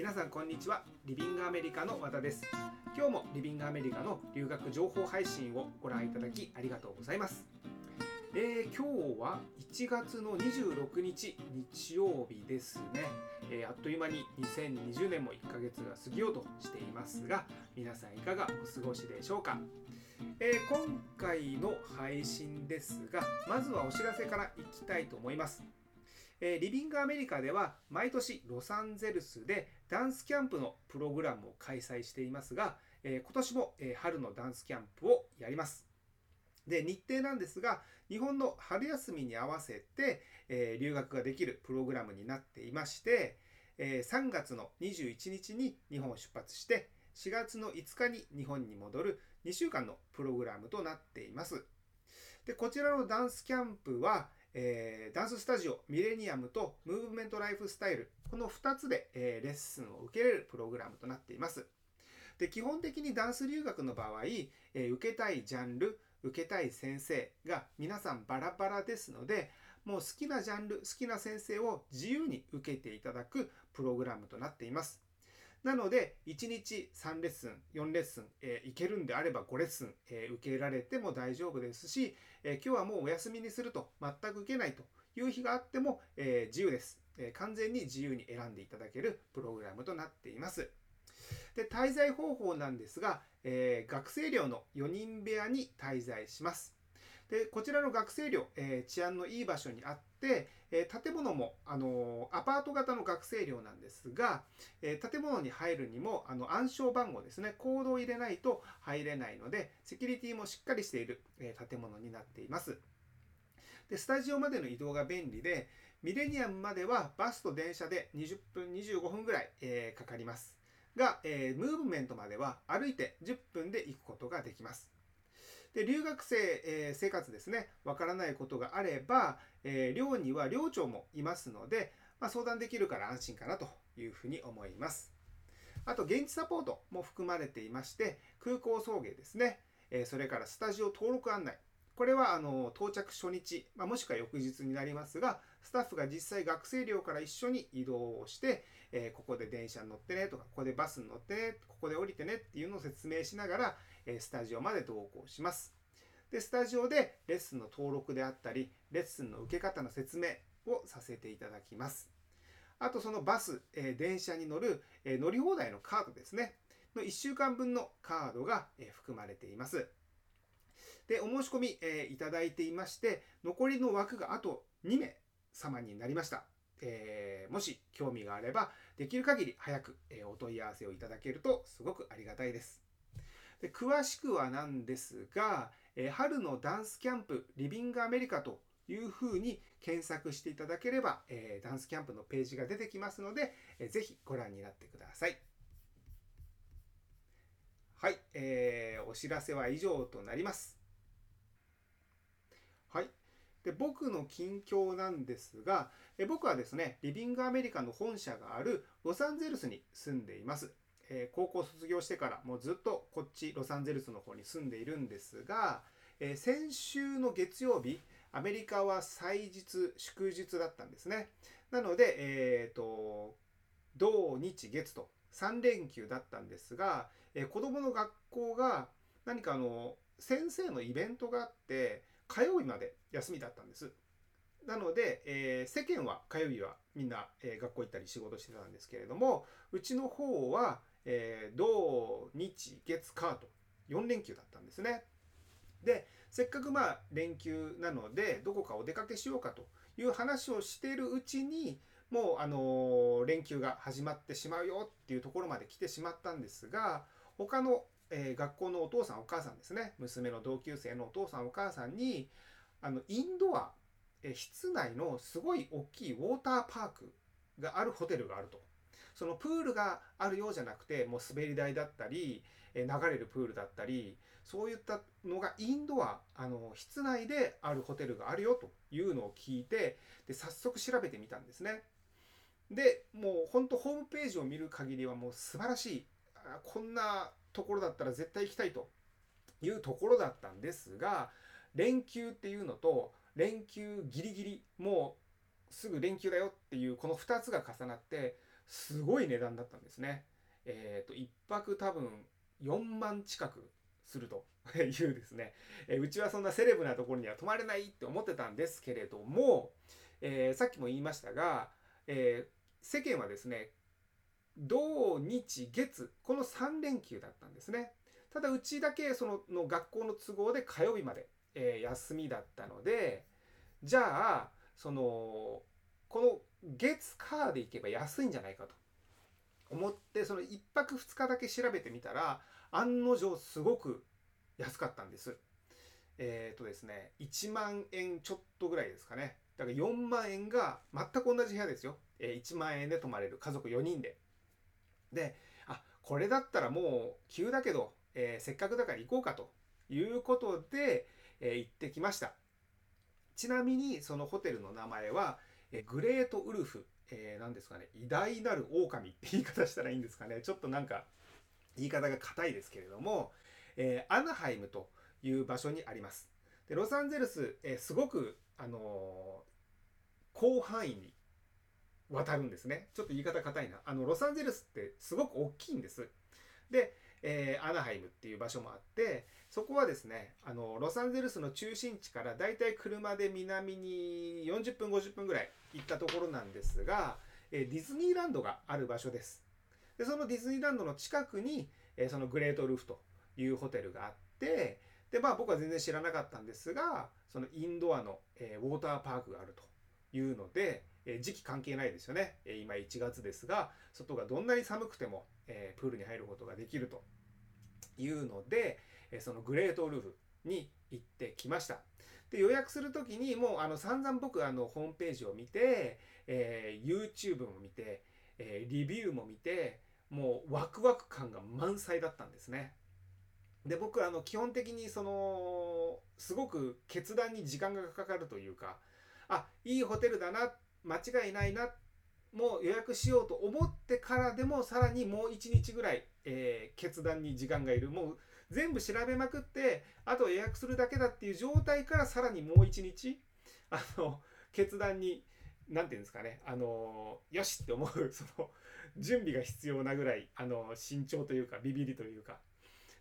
皆さんこんにちは。リビングアメリカの和田です。今日もリビングアメリカの留学情報配信をご覧いただきありがとうございます。えー、今日は1月の26日日曜日ですね、えー、あっという間に2020年も1ヶ月が過ぎようとしていますが皆さんいかがお過ごしでしょうか、えー、今回の配信ですがまずはお知らせからいきたいと思います。えリビングアメリカでは毎年ロサンゼルスでダンスキャンプのプログラムを開催していますが、え今年も、え春のダンスキャンプをやります。で日程なんですが日本の春休みに合わせて、え留学ができるプログラムになっていまして、え3月の21日に日本を出発して4月の5日に日本に戻る2週間のプログラムとなっています。でこちらのダンスキャンプは、えー、ダンススタジオミレニアムとムーブメントライフスタイルこの2つで、えー、レッスンを受けれるプログラムとなっています。で基本的にダンス留学の場合、えー、受けたいジャンル受けたい先生が皆さんバラバラですのでもう好きなジャンル好きな先生を自由に受けていただくプログラムとなっています。なので、1日3レッスン、4レッスン、えー、行けるんであれば5レッスン、えー、受けられても大丈夫ですし、えー、今日はもうお休みにすると、全く受けないという日があっても、え自由です、え完全に自由に選んでいただけるプログラムとなっています。で滞在方法なんですが、え学生寮の4人部屋に滞在します。でこちらの学生寮、え治安のいい場所にあって、え建物も、あのアパート型の学生寮なんですが、え建物に入るにもあの暗証番号ですねコードを入れないと入れないのでセキュリティもしっかりしている、え建物になっています。でスタジオまでの移動が便利でミレニアムまではバスと電車で20分25分ぐらい、えかかります。が、えムーブメントまでは歩いて10分で行くことができます。で留学生、えー、生活ですねわからないことがあれば、えー、寮には寮長もいますので、まあ、相談できるから安心かなというふうに思います。あと現地サポートも含まれていまして空港送迎ですね、えー、それからスタジオ登録案内。これはあの到着初日、まあ、もしくは翌日になりますがスタッフが実際学生寮から一緒に移動をして、えー、ここで電車に乗ってねとかここでバスに乗ってねここで降りてねっていうのを説明しながらえスタジオまで同行します。で、スタジオでレッスンの登録であったり、レッスンの受け方の説明をさせていただきます。あとそのバス、え電車に乗る、え乗り放題のカードですね。の1週間分のカードが、え含まれています。で、お申し込み、えいただいていまして、残りの枠があと2名様になりました。えー、もし興味があれば、できる限り早く、えお問い合わせをいただけるとすごくありがたいです。で詳しくはなんですが、え春のダンスキャンプリビングアメリカというふうに検索していただければ、えダンスキャンプのページが出てきますので、えー、ぜひご覧になってください。はい、えー、お知らせは以上となります。はい。で僕の近況なんですがえ、僕はですね、リビングアメリカの本社があるロサンゼルスに住んでいます。え高校卒業してからもうずっとこっちロサンゼルスの方に住んでいるんですが、え先週の月曜日アメリカは祭日祝日だったんですね。なので、えーと、土日月と3連休だったんですが、えー、子どもの学校が何かあの先生のイベントがあって火曜日まで休みだったんです。なので、えー、世間は火曜日はみんな、えー、学校行ったり仕事してたんですけれどもうちの方はえー、土日月火と4連休だったんですね。でせっかくまあ連休なのでどこかお出かけしようかという話をしているうちにもうあの連休が始まってしまうよっていうところまで来てしまったんですが他の、えー、学校のお父さんお母さんですね娘の同級生のお父さんお母さんにあのインドア、え室内のすごい大きいウォーターパークがあるホテルがあると。そのプールがあるようじゃなくてもう滑り台だったり流れるプールだったりそういったのがインドアあの室内であるホテルがあるよというのを聞いてで早速調べてみたんですね。でもうほんとホームページを見る限りはもう素晴らしいこんなところだったら絶対行きたいというところだったんですが連休っていうのと連休ギリギリもうすぐ連休だよっていうこの2つが重なってすごい値段だったんですね。えっ、と1泊多分4万近くすると いうですね、えうちはそんなセレブなところには泊まれないって思ってたんですけれども、えー、さっきも言いましたが、えー、世間はですね土日月この3連休だったんですねただうちだけそのの学校の都合で火曜日まで、えー、休みだったのでじゃあそのこの月火で行けば安いんじゃないかと。思ってその1泊2日だけ調べてみたら案の定すごく安かったんです。えっ、ー、とですね1万円ちょっとぐらいですかね。だから4万円が全く同じ部屋ですよ、えー、1万円で泊まれる。家族4人で。であこれだったらもう急だけど、えー、せっかくだから行こうかということで、え行ってきました。ちなみにそのホテルの名前は、えグレートウルフ、えー、ですかね偉大なる狼って 言い方したらいいんですかねちょっとなんか言い方が硬いですけれども、えー、アナハイムという場所にあります。でロサンゼルス、えー、すごく、あの、広範囲に渡るんですね。ちょっと言い方硬いな。あのロサンゼルスってすごく大きいんです。で、えー、アナハイムっていう場所もあってそこはですねあのロサンゼルスの中心地からだいたい車で南に40分50分ぐらい行ったところなんですが、えー、ディズニーランドがある場所です。でそのディズニーランドの近くに、えー、そのグレートルーフというホテルがあってでまあ僕は全然知らなかったんですがそのインドアの、えー、ウォーターパークがあるというので、えー、時期関係ないですよね、えー、今1月ですが外がどんなに寒くても、えプールに入ることができるというので、えそのグレートルーフに行ってきました。で予約する時にもうあの散々僕あのホームページを見て、え YouTube も見て、えリビューも見てもうワクワク感が満載だったんですね。で僕あの基本的にそのすごく決断に時間がかかるというかあいいホテルだな間違いないなもう予約しようと思ってからでもさらにもう1日ぐらい、えー、決断に時間がいるもう全部調べまくってあと予約するだけだっていう状態からさらにもう1日あの決断に何て言うんですかねあのよしって思うその準備が必要なぐらいあの慎重というかビビりというか。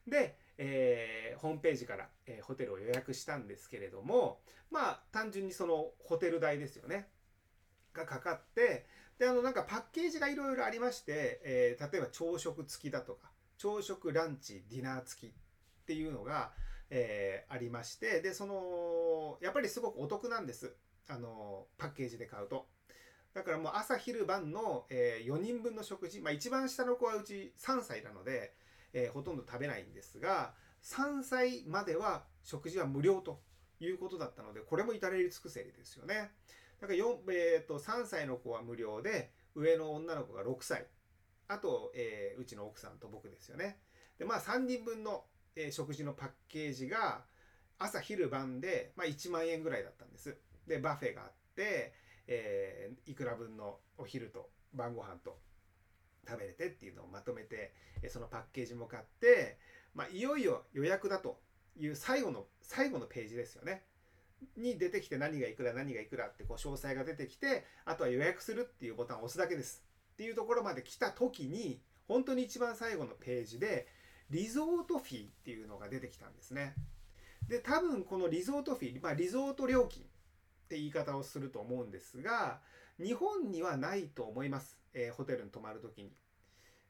でえー、ホームページから、えー、ホテルを予約したんですけれどもまあ単純にそのホテル代ですよね。がかかってであのなんかパッケージがいろいろありまして、えー、例えば朝食付きだとか朝食ランチディナー付きっていうのが、えー、ありましてでそのやっぱりすごくお得なんですあのパッケージで買うと。だからもう朝昼晩の、えー、4人分の食事、まあ、一番下の子はうち3歳なので、えー、ほとんど食べないんですが3歳までは食事は無料ということだったのでこれも至れり尽くせりですよね。だからえーと、3歳の子は無料で上の女の子が6歳あと、えー、うちの奥さんと僕ですよね。でまあ3人分の、えー、食事のパッケージが朝昼晩で、まあ、1万円ぐらいだったんです。で buffet があって、えー、いくら分のお昼と晩ご飯と食べれてっていうのをまとめてえそのパッケージも買って、まあ、いよいよ予約だという最後の最後のページですよね。に出てきて何がいくら何がいくらってこう詳細が出てきてあとは予約するっていうボタンを押すだけですっていうところまで来た時に本当に一番最後のページでリゾートフィーっていうのが出てきたんですね。で多分このリゾートフィー、まあ、リゾート料金って言い方をすると思うんですが日本にはないと思います、えー、ホテルに泊まる時に。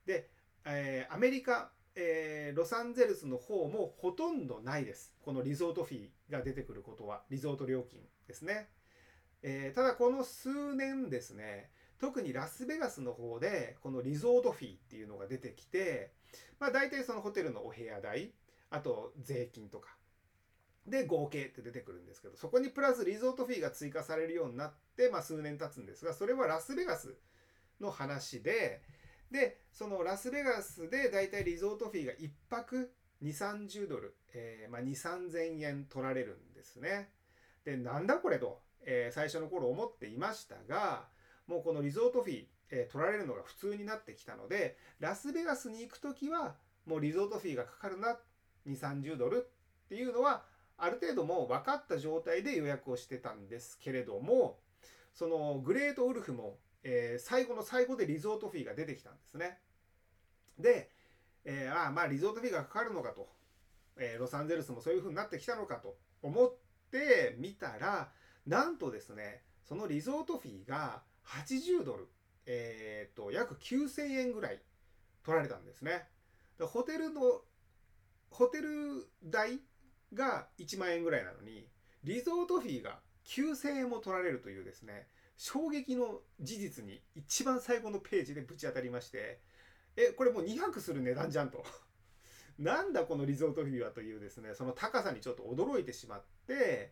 で、えー、アメリカ、えー、ロサンゼルスの方もほとんどないです。このリゾートフィーが出てくることは、リゾート料金ですね。え、ただこの数年ですね、特にラスベガスの方でこのリゾートフィーっていうのが出てきて、まあ大体そのホテルのお部屋代、あと税金とか、で合計って出てくるんですけど、そこにプラスリゾートフィーが追加されるようになって、まあ数年経つんですが、それはラスベガスの話で、でそのラスベガスでだいたいリゾートフィーが1泊2 3 0ドル、えーまあ、2 3 0 0 0円取られるんですね。でなんだこれと、えー、最初の頃思っていましたがもうこのリゾートフィー、えー、取られるのが普通になってきたのでラスベガスに行く時はもうリゾートフィーがかかるな2 3 0ドルっていうのはある程度もう分かった状態で予約をしてたんですけれどもそのグレートウルフもえー、最後の最後でリゾートフィーが出てきたんですね。で、えー、あまあリゾートフィーがかかるのかと、えー、ロサンゼルスもそういう風になってきたのかと思ってみたらなんとですねそのリゾートフィーが80ドル、えーと、約9000円ぐらい取られたんですね。ホテルのホテル代が1万円ぐらいなのにリゾートフィーが9000円も取られるというですね衝撃の事実に一番最後のページでぶち当たりましてえこれもう2泊する値段じゃんと なんだこのリゾートフィーはというですねその高さにちょっと驚いてしまって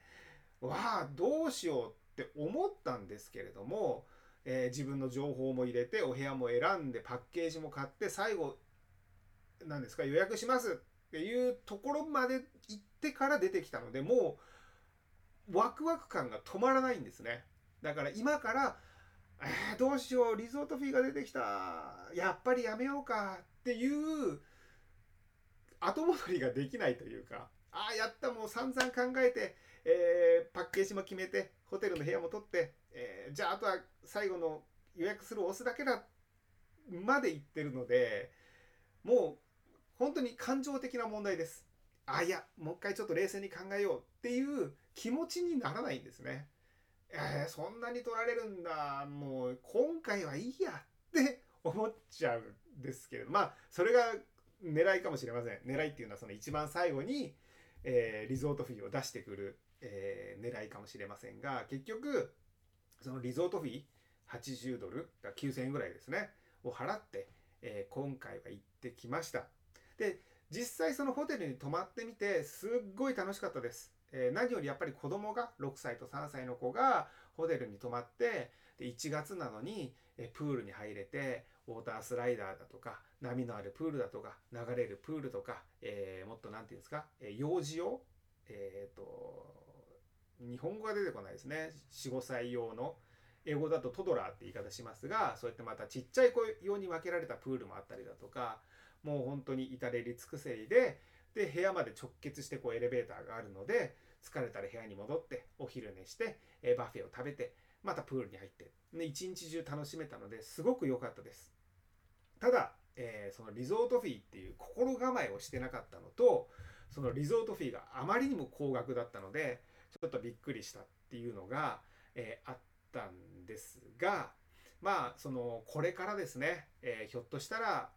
わあどうしようって思ったんですけれども、えー、自分の情報も入れてお部屋も選んでパッケージも買って最後何ですか予約しますっていうところまで行ってから出てきたのでもうワクワク感が止まらないんですね。だから今からえー、どうしようリゾートフィーが出てきた。やっぱりやめようかっていう後戻りができないというかああやったもう散々考えて、えー、パッケージも決めてホテルの部屋も取って、えー、じゃああとは最後の予約する押すだけだまで言ってるのでもう本当に感情的な問題です。あいやもう一回ちょっと冷静に考えようっていう気持ちにならないんですね。えー、そんなに取られるんだもう今回はいいやって 思っちゃうんですけどまあそれが狙いかもしれません狙いっていうのはその一番最後に、えー、リゾートフィーを出してくる、えー、狙いかもしれませんが結局そのリゾートフィー80ドルが9000円ぐらいですねを払って、えー、今回は行ってきました。で実際そのホテルに泊まってみてすっごい楽しかったです。えー、何よりやっぱり子供が6歳と3歳の子がホテルに泊まってで1月なのに、えプールに入れてウォータースライダーだとか波のあるプールだとか流れるプールとか、えー、もっと何て言うんですか、えー、幼児用えっ、と日本語が出てこないですね。45歳用の。英語だとトドラーって言い方しますがそうやってまたちっちゃい子用に分けられたプールもあったりだとかもう本当に至れり尽くせりでで部屋まで直結してこうエレベーターがあるので疲れたら部屋に戻ってお昼寝して、え buffet を食べてまたプールに入って。一日中楽しめたのですごく良かったです。ただ、えー、その resort fee っていう心構えをしてなかったのとその resort fee があまりにも高額だったのでちょっとびっくりしたっていうのが、えー、あったんですがまあそのこれからですね、えー、ひょっとしたら、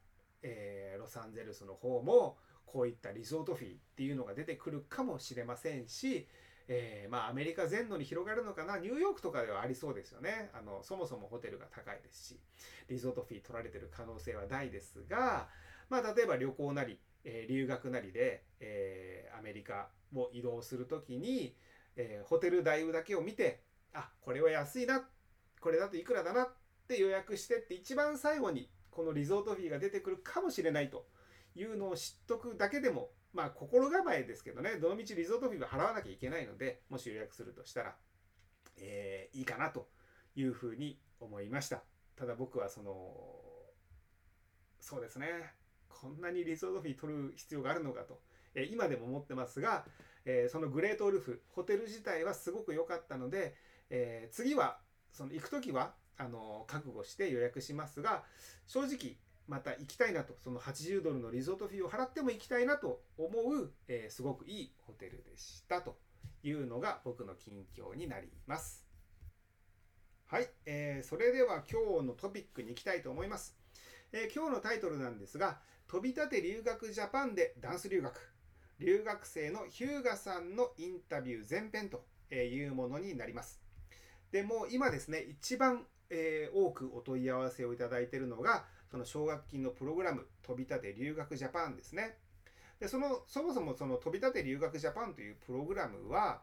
えロサンゼルスの方もこういったリゾートフィーっていうのが出てくるかもしれませんし、えー、まあアメリカ全土に広がるのかなニューヨークとかではありそうですよね。あのそもそもホテルが高いですしリゾートフィー取られてる可能性は大ですが、まあ、例えば旅行なり、えー、留学なりで、えー、アメリカを移動する時に、えホテル代だけを見てあこれは安いなこれだといくらだなって予約してって一番最後にこのリゾートフィーが出てくるかもしれないと。いうのを知っとくだけでもまあ心構えですけどねどのみちリゾートフィーは払わなきゃいけないのでもし予約するとしたら、えー、いいかなというふうに思いましたただ僕はそのそうですねこんなにリゾートフィー取る必要があるのかと、えー、今でも思ってますが、えー、そのグレートウルフホテル自体はすごく良かったので、えー、次はその行く時はあの覚悟して予約しますが正直また行きたいなとその80ドルのリゾートフィーを払っても行きたいなと思う、えー、すごくいいホテルでしたというのが僕の近況になります。はい、えー、それでは今日のトピックに行きたいと思います。えー、今日のタイトルなんですが「飛び立て留学ジャパンでダンス留学」留学生のヒューガさんのインタビュー前編というものになります。でも今ですね一番、えー、多くお問い合わせをいただいているのがその奨学金のプログラム飛び立て留学ジャパンですね。でそのそもそもその飛び立て留学ジャパンというプログラムは、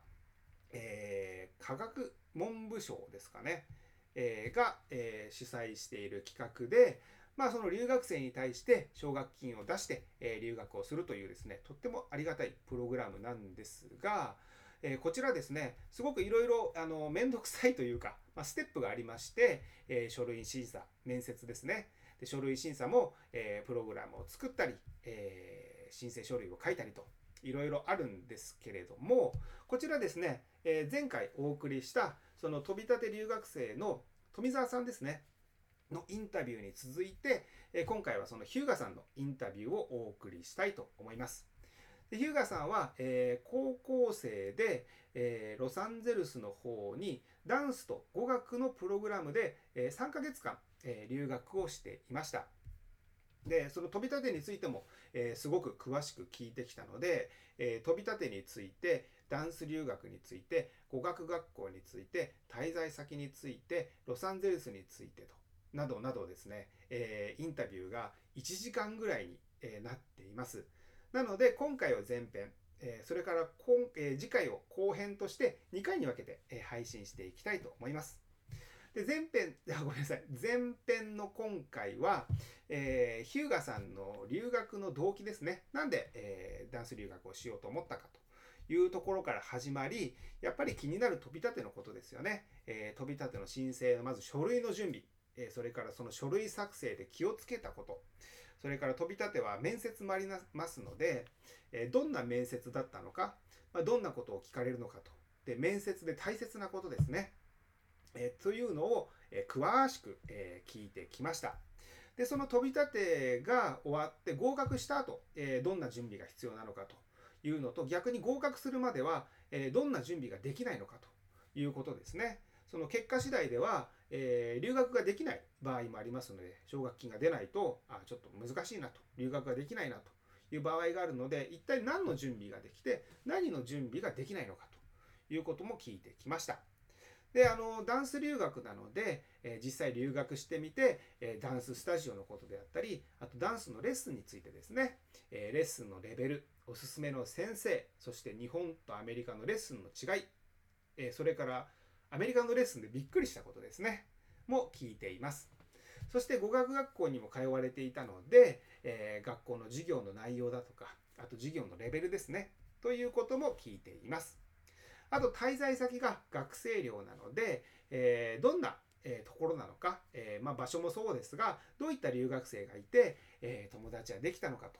えー、科学文部省ですかね、えー、が、えー、主催している企画で、まあ、その留学生に対して奨学金を出して、え、留学をするというですねとってもありがたいプログラムなんですが、え、こちらですねすごくいろいろ面倒くさいというか、まあ、ステップがありまして、え、書類審査面接ですね。で書類審査も、え、プログラムを作ったり、え、申請書類を書いたりといろいろあるんですけれどもこちらですね、え、前回お送りしたその飛び立て留学生の富澤さんですね。のインタビューに続いて、え今回はそのヒューガさんのインタビューをお送りしたいと思います。でヒューガさんは、えー、高校生で、えー、ロサンゼルスの方にダンスと語学のプログラムで、えー、3ヶ月間、え留学をしていました。でその飛び立てについても、えすごく詳しく聞いてきたので、え飛び立てについてダンス留学について語学学校について滞在先についてロサンゼルスについてとなどなどですね、えー、インタビューが1時間ぐらいに、えー、なっています。なので今回は前編、えー、それから今、えー、次回を後編として2回に分けて、えー、配信していきたいと思います。で前編 あごめんなさい前編の今回は、えー、ヒューガさんの留学の動機ですねなんで、えー、ダンス留学をしようと思ったかというところから始まり、やっぱり気になる飛び立てのことですよね。えー、飛び立ての申請のまず書類の準備、え、それからその書類作成で気をつけたこと、それから飛び立ては面接もありますので、え、どんな面接だったのか、ま、どんなことを聞かれるのかと。で、面接で大切なことですね。え、というのを、え、詳しく、え、聞いてきました。で、その飛び立てが終わって合格した後、えどんな準備が必要なのかというのと逆に合格するまでは、えどんな準備ができないのかということですね。その結果次第では、えー、留学ができない場合もありますので奨学金が出ないとあちょっと難しいなと留学ができないなという場合があるので一体何の準備ができて何の準備ができないのかということも聞いてきました。であのダンス留学なので、えー、実際留学してみて、えー、ダンススタジオのことであったりあとダンスのレッスンについてですね、えー、レッスンのレベルおすすめの先生そして日本とアメリカのレッスンの違い、えそれからアメリカのレッスンでびっくりしたことですね。も聞いています。そして語学学校にも通われていたので、え学校の授業の内容だとかあと授業のレベルですね。ということも聞いています。あと滞在先が学生寮なので、えー、どんな、え、ところなのか、えー、まあ、場所もそうですがどういった留学生がいて、え友達はできたのかと。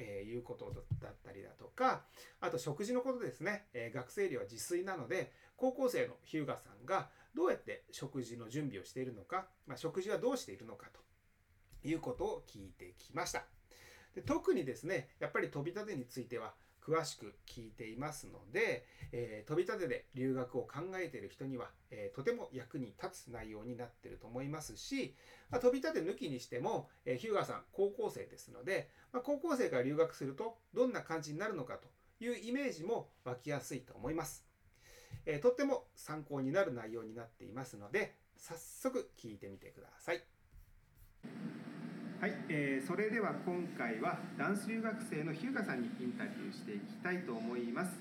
えいうことだったりだとかあと食事のことですね、え学生寮は自炊なので高校生の日向さんがどうやって食事の準備をしているのか、まあ、食事はどうしているのかということを聞いてきましたで特にですねやっぱり飛び立てについては詳しく聞いていますので、えー、飛び立てで留学を考えている人には、えー、とても役に立つ内容になっていると思いますし、まあ、飛び立て抜きにしても、えー、ヒューガーさん高校生ですので、まあ、高校生が留学するとどんな感じになるのかというイメージも湧きやすいと思います。えー、とっても参考になる内容になっていますので早速聞いてみてください。はい、えー、それでは今回はダンス留学生の日向さんにインタビューしていきたいと思います。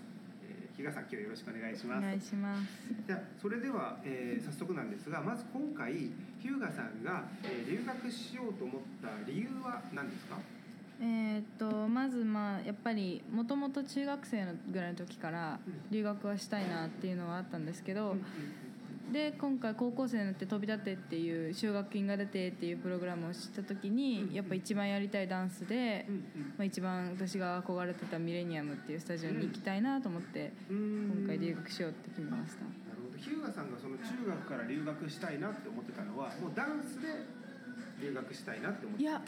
えー、日向さん今日よろしくお願いします。お願いします。じゃそれでは、えー、早速なんですが、まず今回日向さんが、えー、留学しようと思った理由は何ですか？えー、っとまずまあやっぱりもともと中学生のぐらいの時から留学はしたいなっていうのはあったんですけど、で今回高校生になって飛び立てっていう奨学金が出てっていうプログラムを知った時にやっぱ一番やりたいダンスで、まあ、一番私が憧れてたミレニアムっていうスタジオに行きたいなと思って今回留学しようって決めました。なるほど。日向さんがその中学から留学したいなって思ってたのはもうダンスで留学したいなって思っていや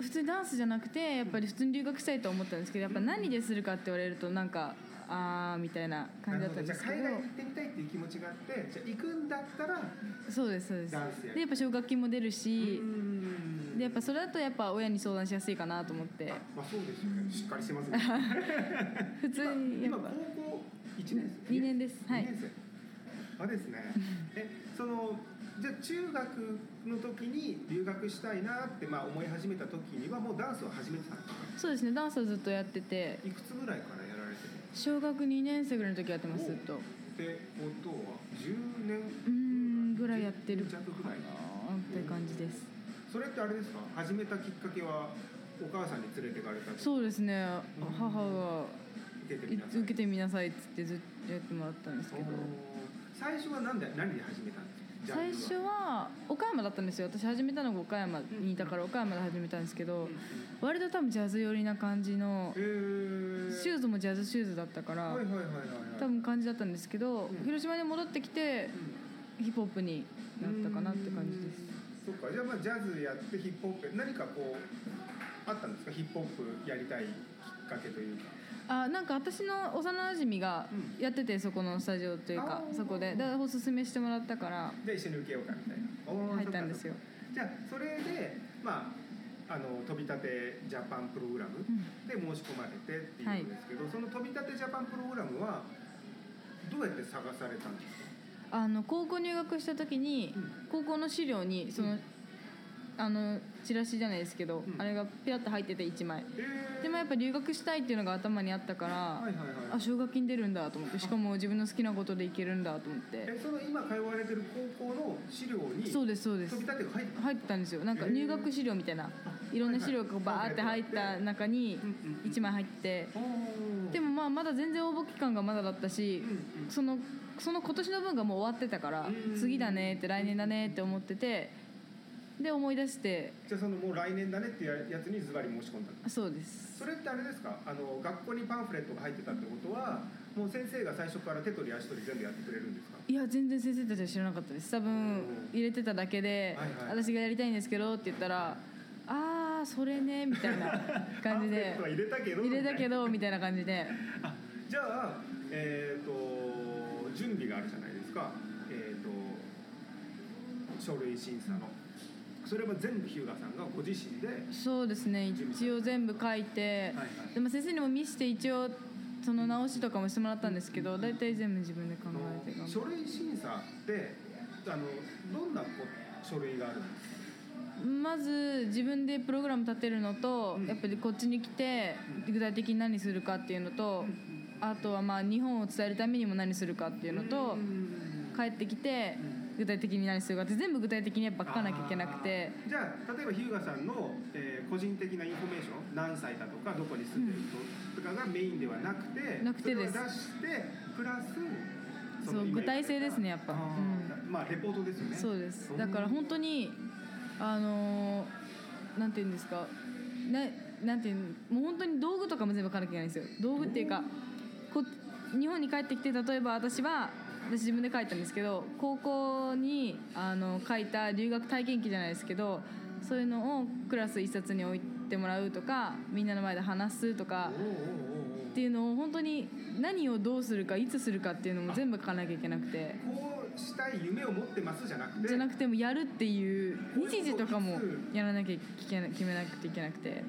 普通ダンスじゃなくてやっぱり普通に留学したいと思ったんですけどやっぱ何でするかって言われるとなんかああみたいな感じだったんですけど。海外行ってみたいっていう気持ちがあってじゃ行くんだったらそうですそうです。でやっぱ奨学金も出るしでやっぱそれだとやっぱ親に相談しやすいかなと思って。まあそうですよね。しっかりしてますね。普通にやっぱ。高校1年生？2年です。はい。2年生。あですね。えそのじゃあ中学の時に留学したいなってまあ思い始めた時にはもうダンスを始めてたんですかそうですね。ダンスをずっとやってて。いくつぐらいから小学2年生ぐらいの時やってますずっと。ってことは10年うんぐらいやってるかなって感じです。それってあれですか？始めたきっかけはお母さんに連れてかれたそうですね。母が受けてみなさい。っつってずっとやってもらったんですけど。最初は何で何で始めたんですか最初は岡山だったんですよ。私始めたのが岡山にいたから岡山で始めたんですけど割と多分ジャズ寄りな感じのシューズもジャズシューズだったから多分感じだったんですけど広島に戻ってきてヒップホップになったかなって感じです。そっか。じゃあまあジャズやってヒップホップ何かこうあったんですか？ヒップホップやりたいきっかけというかあなんか私の幼馴染がうん。やっててそこのスタジオというかあー。そこで。だおすすめしてもらったからで一緒に受けようかみたいな。入ったんですよ。じゃあそれでまああの飛び立てジャパンプログラムうん。で申し込まれてっていうことですけど、その飛び立てジャパンプログラムはどうやって探されたんですか、あの高校入学した時にうん。高校の資料にその、うん。あのチラシじゃないですけど、うん。あれがピラッと入ってて1枚。えー。でもやっぱ留学したいっていうのが頭にあったから、あ奨学金出るんだと思ってしかも自分の好きなことでいけるんだと思って。えその今通われてる高校の資料にそうですそうです。飛び立てが入ってたんですよ。なんか入学資料みたいな、いろんな資料がバーって入った中にうんうん1枚入って。でもまあまだ全然応募期間がまだだったしそのその今年の分がもう終わってたからうん。次だねって来年だねって思っててで思い出して。じゃあそのもう来年だねっていうやつにズバリ申し込んだそうです。それってあれですか？あの学校にパンフレットが入ってたってことはもう先生が最初から手取り足取り全部やってくれるんですか？いや全然先生たちは知らなかったです。多分入れてただけではいはい。私がやりたいんですけどって言ったらああそれね みたいな感じで。入れたけど入れたけどみたいな。感じで。あじゃあえっ、と準備があるじゃないですか。えっ、と書類審査のそれは全部日向さんがご自身で、はいそうですね。一応全部書いてはいでも先生にも見せて一応その直しとかもしてもらったんですけど大体全部自分で考えて書類審査ってあのどんなこ書類があるんですか？るまず自分でプログラム立てるのと、うん。やっぱりこっちに来てうん。具体的に何するかっていうのと、あとはまあ日本を伝えるためにも何するかっていうのと、うん帰ってきて具体的に何するかって全部具体的にやっぱ書かなきゃいけなくて。じゃあ例えば日向さんの、えー個人的なインフォメーション何歳だとかどこに住んでる人とかがメインではなくて、なくてです。それを出してプラスそう具体性ですねやっぱ。あーまあレポートですよね。そうです。だから本当にあのーなんていうんですか。ななんていうもう本当に道具とかも全部書かなきゃいけないんですよ。道具っていうかこ日本に帰ってきて例えば私は私自分で書いたんですけど高校にあの書いた留学体験記じゃないですけどそういうのをクラス一冊に置いてもらうとかみんなの前で話すとかっていうのを本当に何をどうするかいつするかっていうのも全部書かなきゃいけなくて。こうしたい夢を持ってますじゃなくてじゃなくてもやるっていう日時とかもやらなきゃ決めなくていけなくて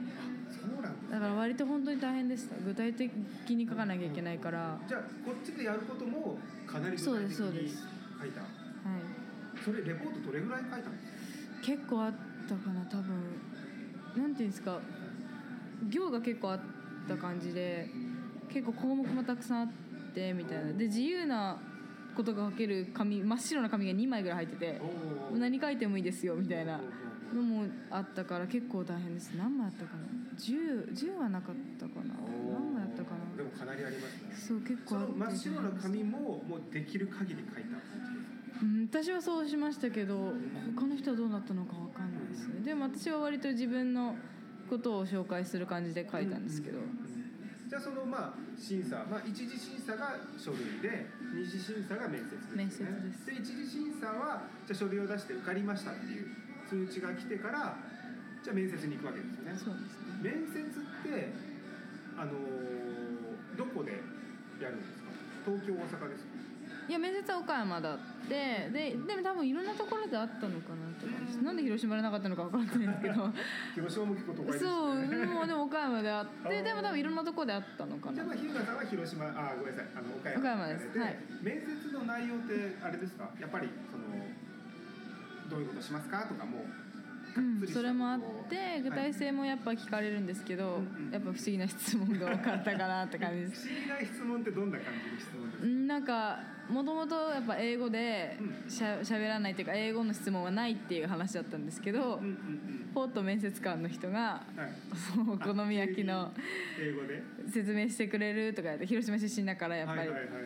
そうなんですだから割と本当に大変でした。具体的に書かなきゃいけないから。はじゃあこっちでやることもかなり具体的そうですそうにです。書いた。い。それレポートどれぐらい書いたんですか結構あったかな多分。なんていうんですか。行が結構あった感じで結構項目もたくさんあってみたいな。で自由なことが書ける紙真っ白な紙が2枚ぐらい入ってて何書いてもいいですよみたいなのもあったから結構大変です。何枚あったかな。10, 10はなかったかな。何枚あったかな。でもかなりありますね。そう結構あってその真っ白な紙ももうできる限り書いたう。ん私はそうしましたけど他の人はどうなったのかわかんないですね。でも私は割と自分のことを紹介する感じで書いたんですけど、じゃあそのまあ審査、まあ、一次審査が書類で二次審査が面接です、ね、面接です。で一次審査はじゃあ書類を出して受かりましたっていう通知が来てからじゃあ面接に行くわけですよね。そうですね。面接ってあのーどこでやるんですか？東京大阪ですか？いや面接は岡山だって。ででも多分いろんなところであったのかなって感じです。なんで広島でなかったのか分かんないんですけど。広島も結構都会ですそうもうでも岡山であって でも多分いろんなところであったのかな。じゃあまあ日向さんは広島あごめんなさいあの岡山岡山です。で、はい。面接の内容ってあれですか？やっぱりそのどういうことしますかとかもうんそれもあって具体性もやっぱ聞かれるんですけど、うんうんやっぱ不思議な質問が多かったかなって感じです。不思議な質問ってどんな感じの質問ですか？うんなんかもともとやっぱ英語でうん。しゃ喋らないっていうか英語の質問はないっていう話だったんですけど、うんうんうん。ポッと面接官の人がはい。お好み焼きの英語で？説明してくれるとか広島出身だからやっぱり、はいはいはいはい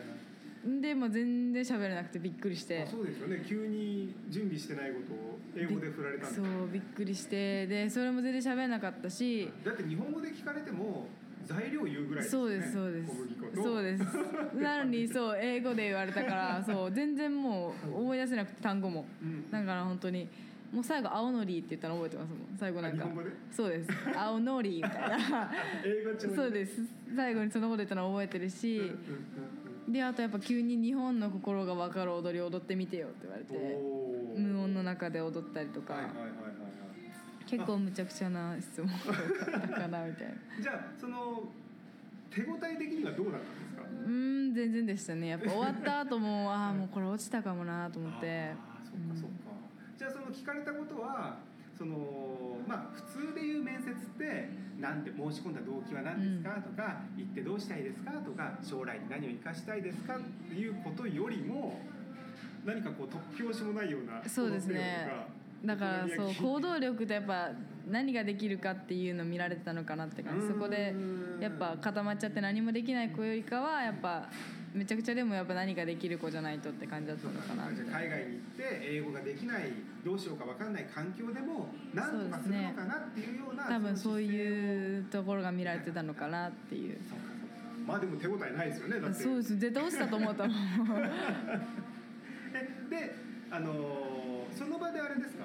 でもう全然喋れなくてびっくりして。あそうですよね。急に準備してないことを英語で振られたんでそうびっくりして。でそれも全然喋れなかったし。だって日本語で聞かれても材料言うぐらいね。そうですそうです。そうです。なのにそう英語で言われたからそう全然もう覚え出せなくて単語も。うん。だから本当にもう最後青のりって言ったの覚えてますもん。最後なんか。そうです。青のりみたいな。そうです。最後にそのこと言ったの覚えてるし、うんうんうんであとやっぱ急に日本の心が分かる踊り踊ってみてよって言われうんて無音の中で踊ったりとか、はいはいはいはいはい。結構むちゃくちゃな質問 だったかなみたいな。じゃあその手応え的にはどうだったんですか？うーん全然でしたね。やっぱ終わった後もああもうこれ落ちたかもなと思って。そっかそっか、じゃあその聞かれたことはそのまあ普通でいう面接ってなんて申し込んだ動機は何ですか、とか行ってどうしたいですか？とか将来に何を生かしたいですか？っていうことよりも何かこう突拍子もないようなそうですねだからそう行動力とやっぱ何ができるかっていうのを見られてたのかなって感じ。そこでやっぱ固まっちゃって何もできない子よりかはやっぱめちゃくちゃでもやっぱ何かできる子じゃないとって感じだったのかな海外に行って英語ができないどうしようか分かんない環境でも何とかするのかなっていうような多分そうういうところが見られてたのかなっていう。まあでも手応えないですよねだって。そうです。絶対落ちたと思ったもんえであの場であれですか？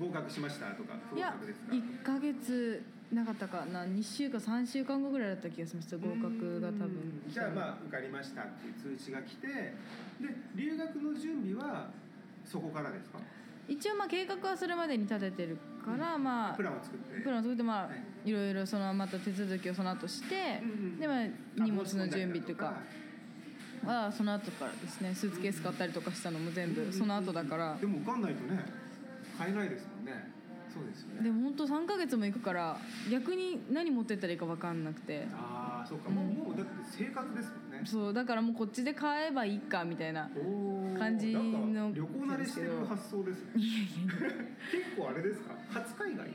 合格しましたとか不合格ですか？1ヶ月なかったかな？2週間3週間後ぐらいだった気がしました合格が多分。じゃあまあ受かりましたっていう通知が来てで留学の準備はそこからですか？一応まあ計画はそれまでに立ててるから、まあプランを作って。プランを作ってまあ、はい。い、ろいろそのまた手続きをその後して、うんうんでまあ荷物の準備というか。あはその後からですねスーツケース買ったりとかしたのも全部その後だから。でも受かんないとね買えないですもんね。そうですよね。でも本当3ヶ月も行くから逆に何持ってったらいいか分かんなくて。ああそうか。もう,、うん。もうだって生活ですもんね。そうだからもうこっちで買えばいいかみたいな感じの旅行慣れしてる発想ですね。いやいやい 結構あれですか？初海外？や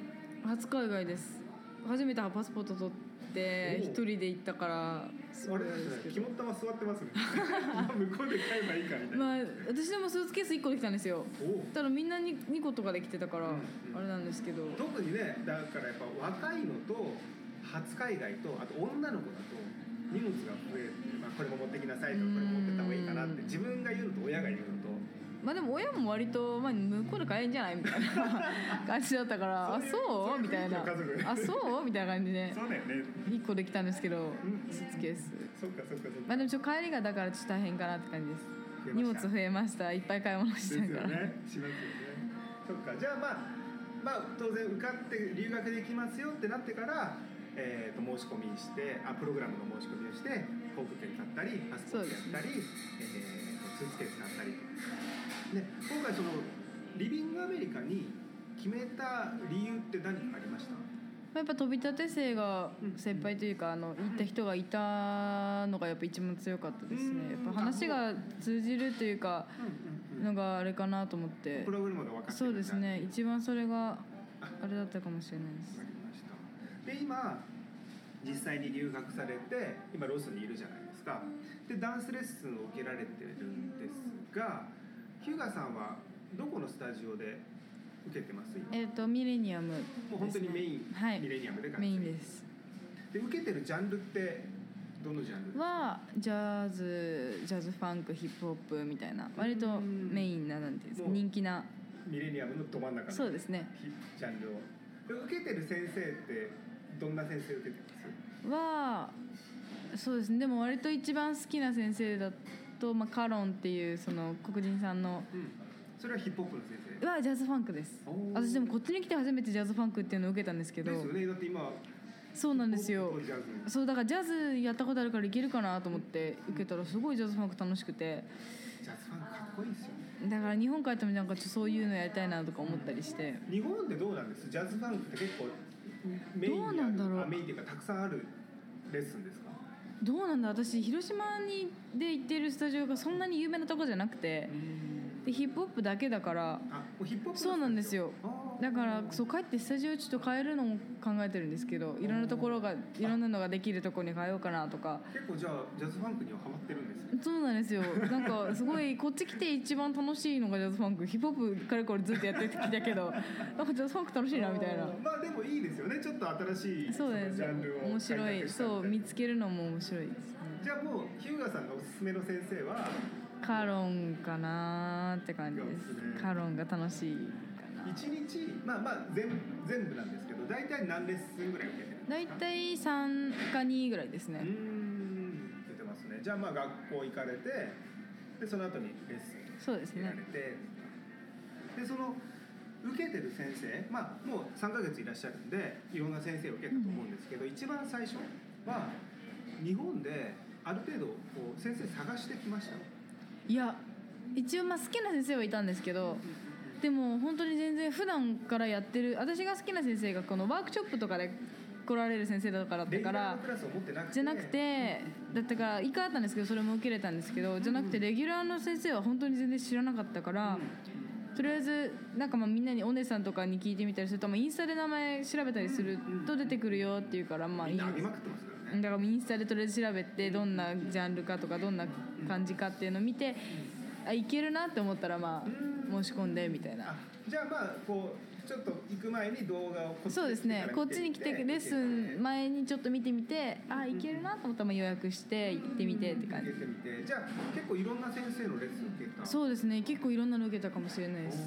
初海外です。初めてパスポート取っておう一人で行ったからすごいあれあれでですすけど。ね肝っ玉座ってますね。向こうで買えばいいかみたいな、まあ私でもスーツケース1個できたんですよ。おおただみんなに2個とかできてたからうんうん。あれなんですけど。特にねだからやっぱ若いのと初海外とあと女の子だと荷物が増えて、まあ、これも持ってきなさいとかこれも持ってった方がいいかなってうん。自分が言うのと親が言うのとまあでも親も割と、まあ、向こうで買えんじゃないみたいな感じだったから あそう？みたいな。あそう？みたいな感じで。そうだよね。1個できたんですけどうんスーツケースそっかそっかそっかまあでもちょっと帰りがだからちょっと大変かなって感じです。荷物増えました。いっぱい買い物しですよたから、ね。しますよね。そっか。じゃあまあまあ当然受かって留学できますよってなってからえー、と申し込みしてあプログラムの申し込みをして航空券買ったりパスポートやったり、えーとスーツケース買ったりで今回そのリビングアメリカに決めた理由って何かありました？やっぱ飛び立て生がうん。先輩というかあの行った人がいたのがやっぱ一番強かったですうん。ねやっぱ話が通じるというかのがあれかなと思って。プログラムが分かってるそうですね。一番それがあ。あれだったかもしれないです。で今実際に留学されて今ロスにいるじゃないですか。でダンスレッスンを受けられてるんですがヒューガさんはどこのスタジオで受けてます？今。えっ、とミレニアムもう本当にメイン、はい。ミレニアムでメインです。で受けてるジャンルってどのジャンル？ですかはジャズジャズファンクヒップホップみたいな。割とメインななんていうんですか？人気な。ミレニアムのど真ん中のそうですね。ヒジャンルを。で受けてる先生ってどんな先生受けてます？はそうですね。でも割と一番好きな先生だと、まあ、カロンっていうその黒人さんのうん。それはヒップホップの先生。はジャズファンクです。私でもこっちに来て初めてジャズファンクっていうのを受けたんですけどですよね。だって今そうなんですよ。そうだからジャズやったことあるからいけるかなと思って受けたらすごいジャズファンク楽しくて。ジャズファンかっこいいですよね。だから日本帰ってもなんかそういうのやりたいなとか思ったりして。日本ってどうなんです？ジャズファンクって結構メインにあるどうなんだろう。あメインっていうかたくさんあるレッスンですか？どうなんだ？私広島にで行ってるスタジオがそんなに有名なとこじゃなくて。でヒップホップだけだから。そうなんですよだからそう帰ってスタジオちょっと変えるのも考えてるんですけどいろんなところがいろんなのができるところに変えようかなとか結構じゃあジャズファンクにはハマってるんですね。そうなんですよ。なんかすごいこっち来て一番楽しいのがジャズファンク。ヒップホップかれこれずっとやってきたけど なんかジャズファンク楽しいなみたいな。まあでもいいですよね。ちょっと新しいそうです。ジャンルを面白い。そう見つけるのも面白いです。ねじゃあもうヒューガさんのおすすめの先生は？カロンかなーって感じですね。カロンが楽しいかな一日まあまあ全全部なんですけど大体何レッスンぐらい受けてるんですか？大体3か2ぐらいですね。うーん出てますね。じゃあまあ学校行かれてでその後にレッスンそうですね受けられてでその受けてる先生まあもう3ヶ月いらっしゃるんでいろんな先生を受けたと思うんですけど、一番最初は日本である程度こう先生探してきました？いや一応まあ好きな先生はいたんですけどでも本当に全然普段からやってる私が好きな先生がこのワークショップとかで来られる先生だからだからじゃなくてだったから一回あったんですけどそれも受けれたんですけどじゃなくてレギュラーの先生は本当に全然知らなかったからとりあえずなんかまあみんなにお姉さんとかに聞いてみたりすると、まあ、インスタで名前調べたりすると出てくるよっていうからまあいいだからインスタでとりあえず調べてどんなジャンルかとかどんな感じかっていうのを見てあいけるなって思ったらまあ申し込んでみたいな。あじゃあまあこうちょっと行く前に動画をこそうですね。こっちに来てレッスン前前にちょっと見てみてあいけるなと思ったらまあ予約して行ってみてって感じてみてじゃあ結構いろんな先生のレッスン受けた？そうですね。結構いろんなの受けたかもしれないです。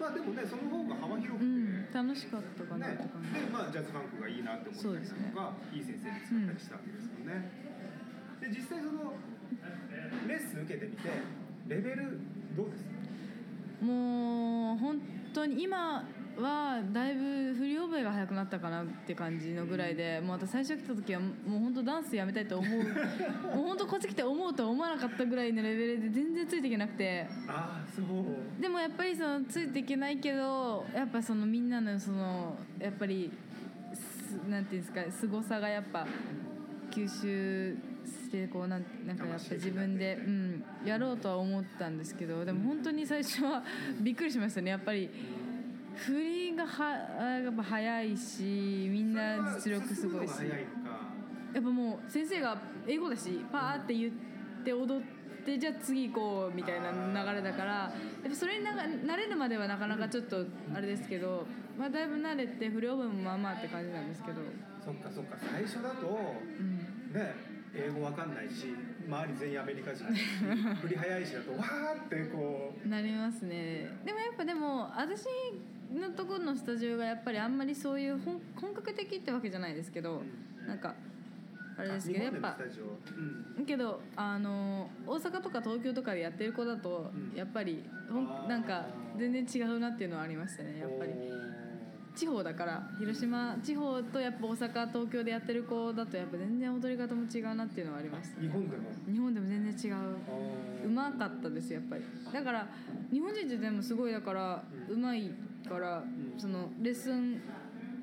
まあでもねその方が幅広くて、うん。楽しかったかな。ね。でまあジャズファンクがいいなって思ったりだとか、いい先生に使ったりしたわけですよね、で実際そのレッスン受けてみてレベルどうですか？もう本当に今はだいぶ振り覚えが早くなったかなって感じのぐらいでもう私最初来た時はもう本当ダンスやめたいと思う もう本当こっち来て思うとは思わなかったぐらいのレベルで全然ついていけなくて。ああそう。でもやっぱりそのついていけないけどやっぱそのみんなのそのやっぱりすなんていうんですか凄さがやっぱ吸収してこうなんなんかやっぱ自分で、うん、やろうとは思ったんですけどでも本当に最初は びっくりしましたね。やっぱり振りがはやっぱ早いしみんな実力すごいし。やっぱもう先生が英語だしパーって言って踊ってじゃあ次行こうみたいな流れだからやっぱそれになが慣れるまではなかなかちょっとあれですけど、まあ、だいぶ慣れて不良分もまあまあって感じなんですけど、そっかそっか。最初だとうん、ね英語わかんないし周り全員アメリカ人。だ し振り早いしだとわーってこう。なりますね。でもやっぱでも私のところのスタジオがやっぱりあんまりそういう本本格的ってわけじゃないですけどなんかあれですけどやっぱうん。けどあの大阪とか東京とかでやってる子だと、うん。やっぱりほんなんか全然違うなっていうのはありましたねやっぱり地方だから広島地方とやっぱ大阪東京でやってる子だとやっぱ全然踊り方も違うなっていうのはありました、日本でも？日本でも全然違う。うまかったですやっぱり。だから日本人ってでもすごいだからうまいからん。そのレッスン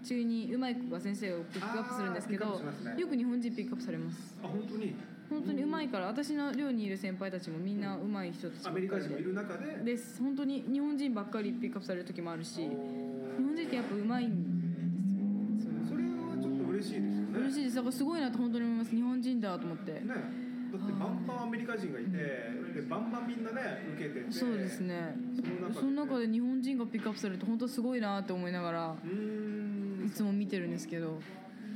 中にうまい子が先生をピックアップするんですけどね。よく日本人ピックアップされます。あ本当に？本当に。うまいから私の寮にいる先輩たちもみんなうまい人たちばアメリカ人もいでる中で？です。本当に日本人ばっかりピックアップされる時もあるし日本人ってやっぱうまいんですよそれはちょっと嬉しいですよね。嬉しいです。だからすごいなと本当に思います。日本人だと思って。ね。だってバンバンアメリカ人がいてでバンバンみんなね受けてて。そうですね。その中で。日本人がピックアップされると本当すごいなって思いながらいつも見てるんですけど。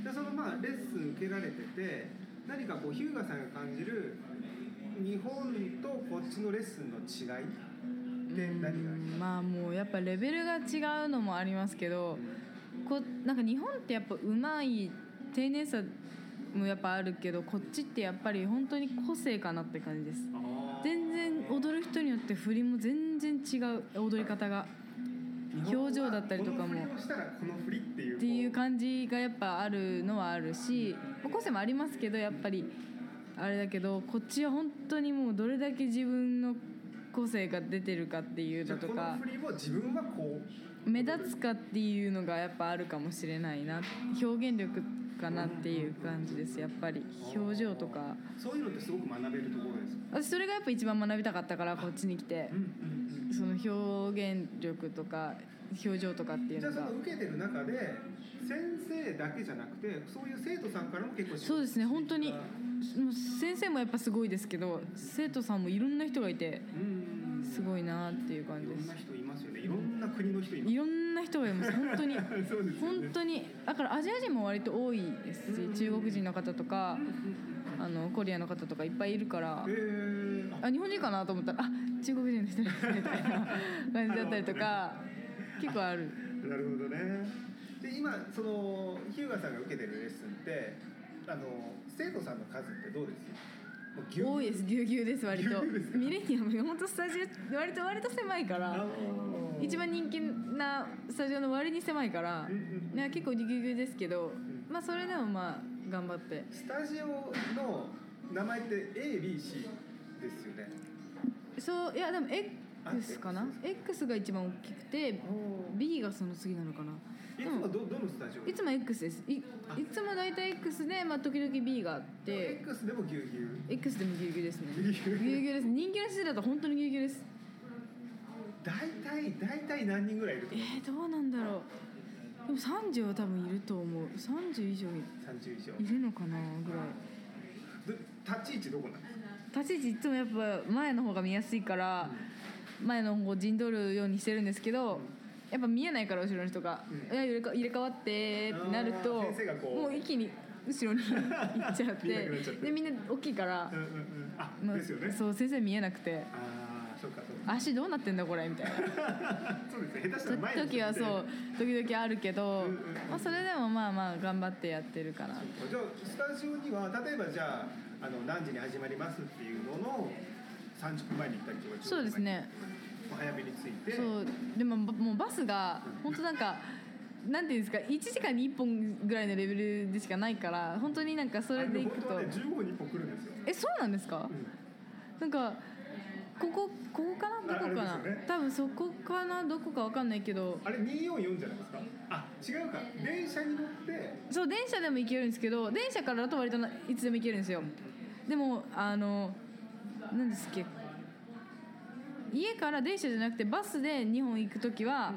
でそのまあレッスン受けられてて何かこう日向さんが感じる日本とこっちのレッスンの違いって何がありうんまあもうやっぱレベルが違うのもありますけどこなんか日本ってやっぱうまい丁寧さもやっぱあるけどこっちってやっぱり本当に個性かなって感じです。全然踊る人によって振りも全然違う踊り方が表情だったりとかも。っていう感じがやっぱあるのはあるしまあ個性もありますけどやっぱりあれだけどこっちは本当にもうどれだけ自分の個性が出てるかっていうじゃあこののとか振りを自分はこう。目立つかっていうのがやっぱあるかもしれないな。表現力かなっていう感じですやっぱり。表情とか。そういうのってすごく学べるところですか？私それがやっぱ一番学びたかったからこっちに来て。うんうんうんその表現力とか表情とかっていうじゃあのがその受けてる中で先生だけじゃなくてそういう生徒さんからも結構そうですね。本当に先生もやっぱすごいですけど生徒さんもいろんな人がいてん。すごいなっていう感いろんなじです人いますよね。いろんな国の人います。いろんな人がいます。本当に ね。本当にだからアジア人も割と多いですし中国人の方とかあのコリアの方とかいっぱいいるから。えー、ああ日本人かなと思ったらあ中国人の人ですみたいな感じだったりとか結構ある。なるほどね。で今その日向さんが受けてるレッスンってあの生徒さんの数ってどうです？多いです。ぎゅうぎゅうです割と。ミレニアム本当スタジオ割と割と狭いから一番人気なスタジオの割に狭いからね結構ぎゅうぎゅうですけどん。まあそれでもまあ頑張って。スタジオの名前って ABC ですよね。そういやでも X かな？X が一番大きくて B がその次なのかな？いつもどどのスタジオ？いつも X です。いいつも大体 X で、まあ、時々 B があって。X でもぎゅうぎゅう？X でもぎゅうぎゅうですね。ぎゅうぎゅう？です。人気の施設だと本当にぎゅうぎゅうです。大体大体何人ぐらいいるとえ思う？ー、どうなんだろう。でも30は多分いると思う。30以上い30以上。いるのかなぐらい。で立ち位置どこなんですか立ち位置いつもやっぱ前の方が見やすいから前の方を陣取るようにしてるんですけどやっぱ見えないから後ろの人が「うん。いや入れか入れ替わって」ってなるともう一気に後ろに行っちゃっててでみんな大きいからうんうんうんあまあですよねそう先生見えなくて足どうなってんだこれみたいな。そうですね下手したら前の人時はそう時々あるけど、うんうんまあ、それでもまあまあ頑張ってやってるかなじゃあスタジオには例えばじゃああの何時に始まりますっていうのの30分前に行ったりとかそうですね。お早めに着いて。そう。でももうバスが本当なんかなんていうんですか1時間に1本ぐらいのレベルでしかないから本当になんかそれで行くと。あれ本当はね15分に1本来るんですよ、えそうなんですか？うん。なんかここここかなどこかな、ね。多分そこかなどこかわかんないけど。あれ244じゃないですか？あ違うか。電車に乗って。そう電車でも行けるんですけど電車からだと割とないつでも行けるんですよ。でもあの何ですっけ？家から電車じゃなくてバスで日本行く時は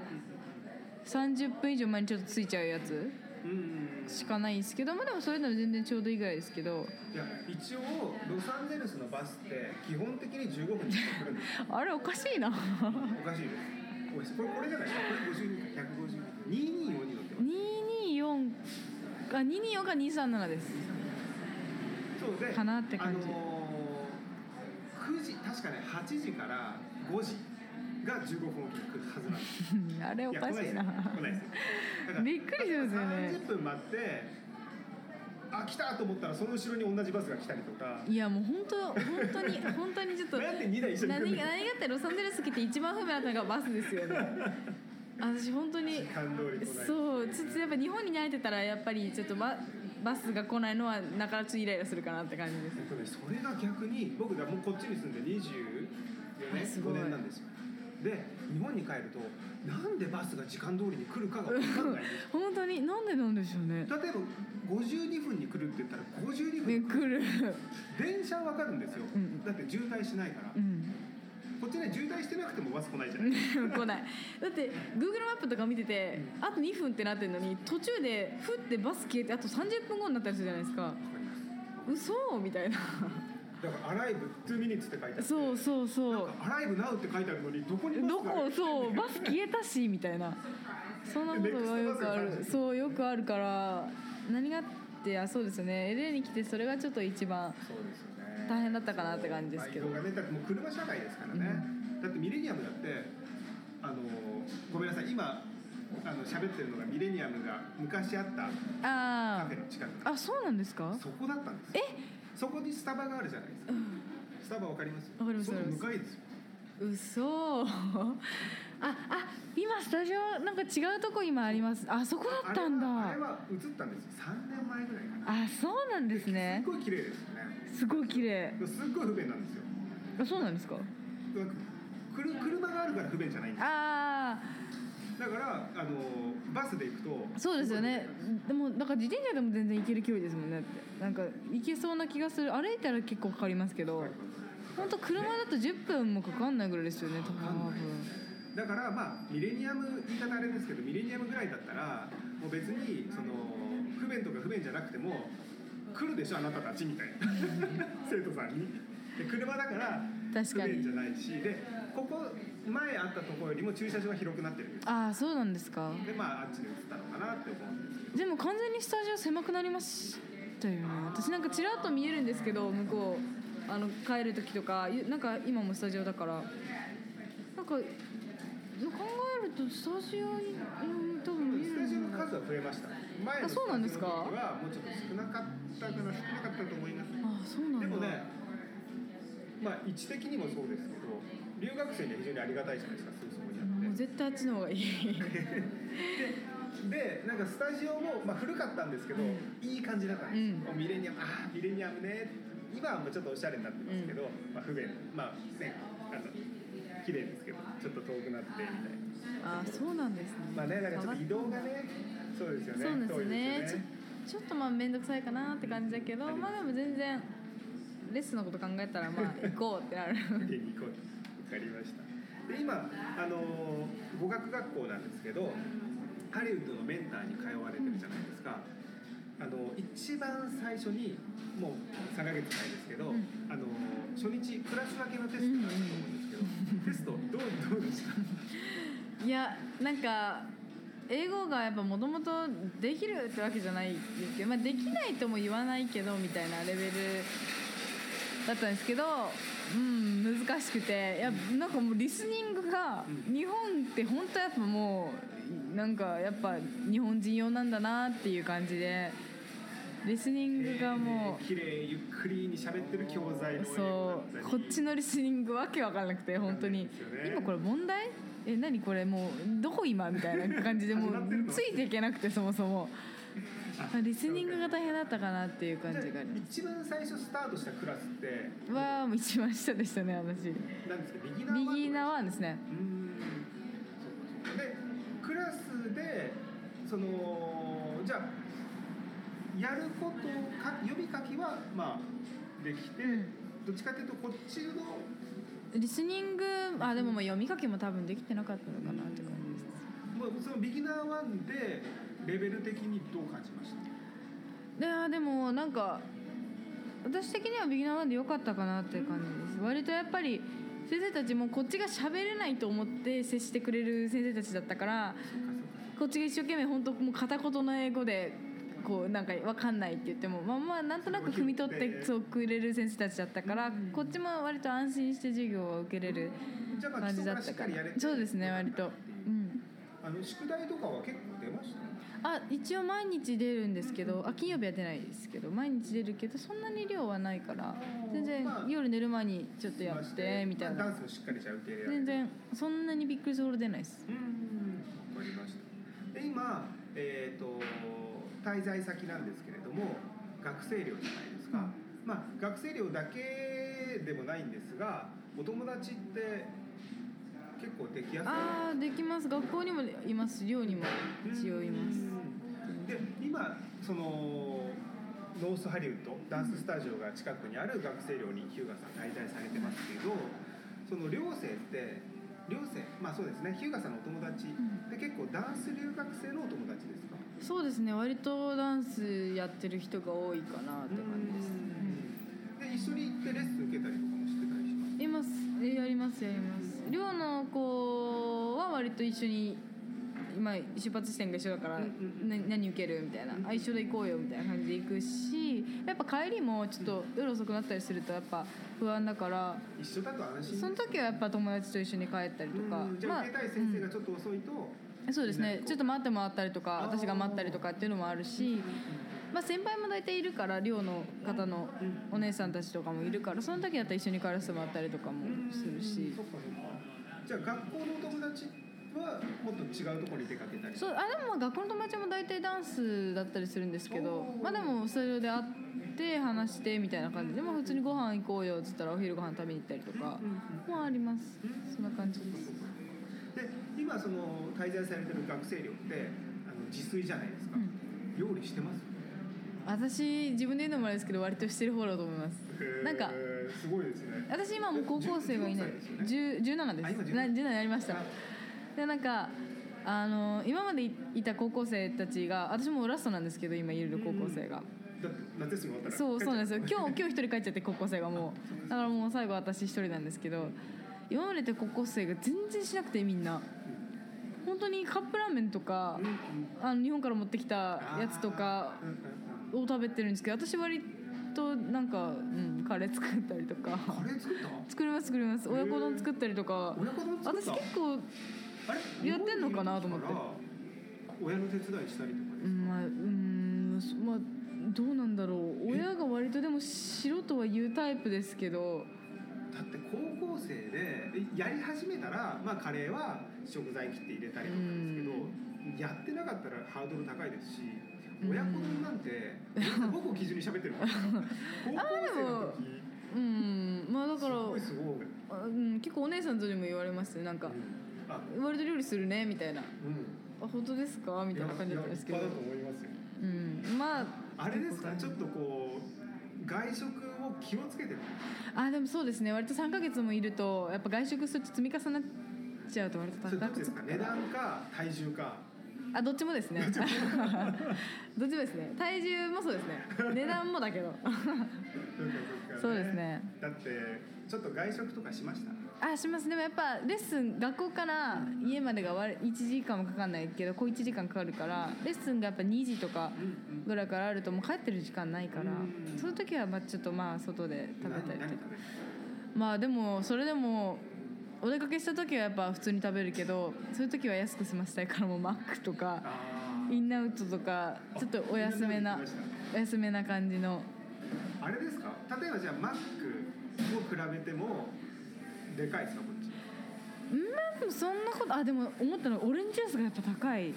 30分以上前にちょっと着いちゃうやつ。うんしかないんですけどまあでもそれでも全然ちょうどいいぐらいですけど。いや一応ロサンゼルスのバスって基本的に15分に1本来るんですよ。あれおかしいな。おかしいです。これこれじゃないですか。これ52か150 2242乗ってます。224あ224が237です。そうでかなって感じ。あのー、9時確かね8時から5時が15分おきに来るはずなんです。あれおかしいな。や来ないですびっくりしますよね。30分待ってあ来たと思ったらその後ろに同じバスが来たりとか。いやもう本当本当に本当にちょっとなんで2台一緒に来る何が何がってロサンゼルス来て一番不便だったのがバスですよね。私本当にそうちょっとやっぱ日本に慣れてたらやっぱりちょっとババスが来ないのはなかなかイライラするかなって感じです。それが逆に僕がもうこっちに住んで24年すごい。5年なんですよで日本に帰るとなんでバスが時間通りに来るかが分かんない 本当になんでなんでしょうね。例えば52分に来るって言ったら52分。ね来る。電車は分かるんですよ、うん。だって渋滞しないから、うん。こっちね渋滞してなくてもバス来ないじゃない来ない。だって Google マップとか見ててあと2分ってなってるのに途中でふってバス消えてあと30分後になったりするじゃないですか。わかります。嘘みたいなだから「アライブ2ミニッツ」って書いてあってそうそうそう「アライブナウ」って書いてあるのにどこにどこ？そうバス消えたしみたいな。そんなことがよくある。そうよくあるから何があってあそうですよね。LA に来てそれがちょっと一番大変だったかなって感じですけど。まあ移動がねだってもう車社会ですからね、だってミレニアムだってあのごめんなさい今あの喋ってるのがミレニアムが昔あったカあフェの近く。ああそうなんですか？そこだったんですよそこにスタバがあるじゃないですか。スタバわかります？わかりますその向かいですよ。嘘。ああ今スタジオなんか違うとこ今あります。あそこだったんだ。あれは映ったんですよ。3年前ぐらいかな。あそうなんですすね。っごい綺麗ですよね。すごい綺麗。すっごい不便なんですよ。あそうなんですか。車があるから不便じゃないんですあだからあのバスで行くと。あそうですよね。でもなんか自転車でも全然行ける距離ですもんね。ってなんか行けそうな気がする。歩いたら結構かかりますけど。本当車だと10分もかかんないぐらいですよね多分。だからまあミレニアム言い方あれですけどミレニアムぐらいだったらもう別にその不便とか不便じゃなくても来るでしょあなたたちみたいな。生徒さんに。で車だから不便じゃないし。でここ前あったところよりも駐車場は広くなってる。んですああそうなんですか。でまああっちで移ったのかなって思うんですけどでも完全にスタジオ狭くなりましたよね。私なんかちらっと見えるんですけど向こうあの帰る時とかゆなんか今もスタジオだから。なんかえるとスタジオにうん多分見スタジオの数は増えました。前のあそうなんですかスタジオの時はもうちょっと少なかったかな少なかったと思います。あそうなんだ。でもねまあ位置的にもそうですけど留学生には非常にありがたいじゃないですかすぐそこにあって。もう絶対あっちの方がいい。でなんかスタジオも、まあ、古かったんですけど、いい感じだったんですよ、うん。ミレニアムああミレニアムね。今はもうちょっとおしゃれになってますけど、まあ、不便まあねあの綺麗ですけどちょっと遠くなってみたいな。あそうなんですね。まあねだからちょっと移動がねそうですよね。そうですね。ね。ちょっとまあ面倒くさいかなって感じだけどまあでも全然レッスンのこと考えたらまあ行こうってなる かりました。で今あの語学学校なんですけどハリウッドのメンターに通われてるじゃないですか、あの一番最初にもう3ヶ月前ですけど、うん。あの初日クラス分けのテストがあると思うんですけど、テストどうどうでした？いやなんか英語がやっぱもともとできるってわけじゃないですけど、まあ、できないとも言わないけどみたいなレベルだったんですけどうん難しくていやなんかもうリスニングがうん日本って本当やっぱもうなんかやっぱ日本人用なんだなっていう感じでリスニングがもう。綺麗ゆっくりに喋ってる教材のそうこっちのリスニングわけわからなくて本当に。ね。今これ問題？え何これ？もうどこ今？みたいな感じでもうついていけなくてそもそもリスニングが大変だったかなっていう感じがありま一番最初スタートしたクラスって？すは一番下でしたね私。何ですか？ビギナービギナーはワンですねうでクラスでそのじゃあやることか呼びかけはまあできて、うん。どっちかっていうとこっちのリスニングあでもまあ読み書きも多分できてなかったのかなって感じです。もうそのビギナーワンでレベル的にどう感じました？であでもなんか私的にはビギナーワンで良かったかなっていう感じです。割とやっぱり先生たちもこっちが喋れないと思って接してくれる先生たちだったからこっちが一生懸命本当もう片言の英語でこうなんか分かんないって言ってもまあまあなんとなく汲み取ってそうくれる先生たちだったからこっちも割と安心して授業を受けれる感じだったっかりやれてそうですね割と。うん。あの宿題とかは結構出ました？あ一応毎日出るんですけどあ金曜日は出ないですけど毎日出るけどそんなに量はないから全然まあ夜寝る前にちょっとやってみたいな。まあダンスもしっかりじゃあ受け入れられる。全然そんなにびっくりするほど出ないです。うんわかりました。で今えっ、と滞在先なんですけれども学生寮じゃないですか、まあ学生寮だけでもないんですがお友達って結構できやすい。ああできます。学校にもいます。寮にも一応います。うん。で今そのノースハリウッドダンススタジオが近くにある学生寮に日向さん滞在されてますけどその寮生って寮生まあそうですね。日向さんのお友達ん。で結構ダンス留学生のお友達ですか？そうですね。割とダンスやってる人が多いかなって感じです、で一緒に行ってレッスン受けたりとかもしてたりします？います。えやりますやります寮の子は割と一緒に今出発地点が一緒だから、うんうんうんな何受けるみたいな、一緒で行こうよみたいな感じで行くしやっぱ帰りもちょっと夜遅くなったりするとやっぱ不安だから一緒だと安心。その時はやっぱ友達と一緒に帰ったりとか、うん。じゃあ受けたい先生がちょっと遅いと、うん。そうですね。ちょっと待ってもらったりとか私が待ったりとかっていうのもあるし、まあ、先輩も大体いるから寮の方のお姉さんたちとかもいるからその時だったら一緒に帰らせてもらったりとかもするし。そっかそっかじゃあ学校のお友達はもっと違うところに出かけたりそうあでもまあ学校の友達も大体ダンスだったりするんですけどまあでもスタジオで会って話してみたいな感じでも普通にご飯行こうよっつったらお昼ご飯食べに行ったりとかもあります。そんな感じです。で今その滞在されてる学生寮ってあの自炊じゃないですか、うん。料理してます？私自分で言うのもあれですけど割としてる方だと思います。なんかすごいですね。私今もう高校生がいない。14歳ですよね。10 17です。あ今17な17になりました。でなんかあの今までいた高校生たちが私もラストなんですけど今いる高校生が、だって夏休み終わったら。そうそうなんですよ。今日今日一人帰っちゃって高校生がもう。だからもう最後私一人なんですけど今までいた高校生が全然しなくてみんな。本当にカップラーメンとかあの日本から持ってきたやつとかを食べてるんですけど私割となんか、うん、カレー作ったりとか。カレー作った？作ります作ります。親子丼作ったりとか。親子丼私結構やってんのかなと思って。親の手伝いしたりとかまあうんそまあどうなんだろう。親が割とでもしろとは言うタイプですけど。だって高校生でやり始めたら、まあ、カレーは食材切って入れたりとかですけど、やってなかったらハードル高いですし。うん親子丼なんて僕を基準に喋ってるから。高校生の時うん。まあだからすごいすごい、あうん、結構お姉さんとにも言われますなんかうん。あ。割と料理するねみたいな。うん。あ本当ですか？みたいな感じだったんですけど。うん。まああれですか？ちょっとこう外食を気をつけてる。あでもそうですね。割と3ヶ月もいるとやっぱ外食すると積み重なっちゃうと割と高く。ちですか？値つくから段か体重かあどっちもですね。どっちもですね。体重もそうですね。値段もだけど。そうですね。だってちょっと外食とかしました？あします。でもやっぱレッスン学校から家までが割1時間もかかんないけどこう1時間かかるからレッスンがやっぱ2時とかうんぐらいからあるともう帰ってる時間ないからうんそういう時はまあちょっとまあ外で食べたりとか。まあでもそれでもお出かけした時はやっぱ普通に食べるけどそういう時は安く済ませたいからもうマックとかあインアウトとかちょっとお安めなお安めな感じの。あれですか？例えばじゃあマックを比べてもでかいですかこっち？まあでもそんなことあでも思ったのはオレンジジュースがやっぱ高い。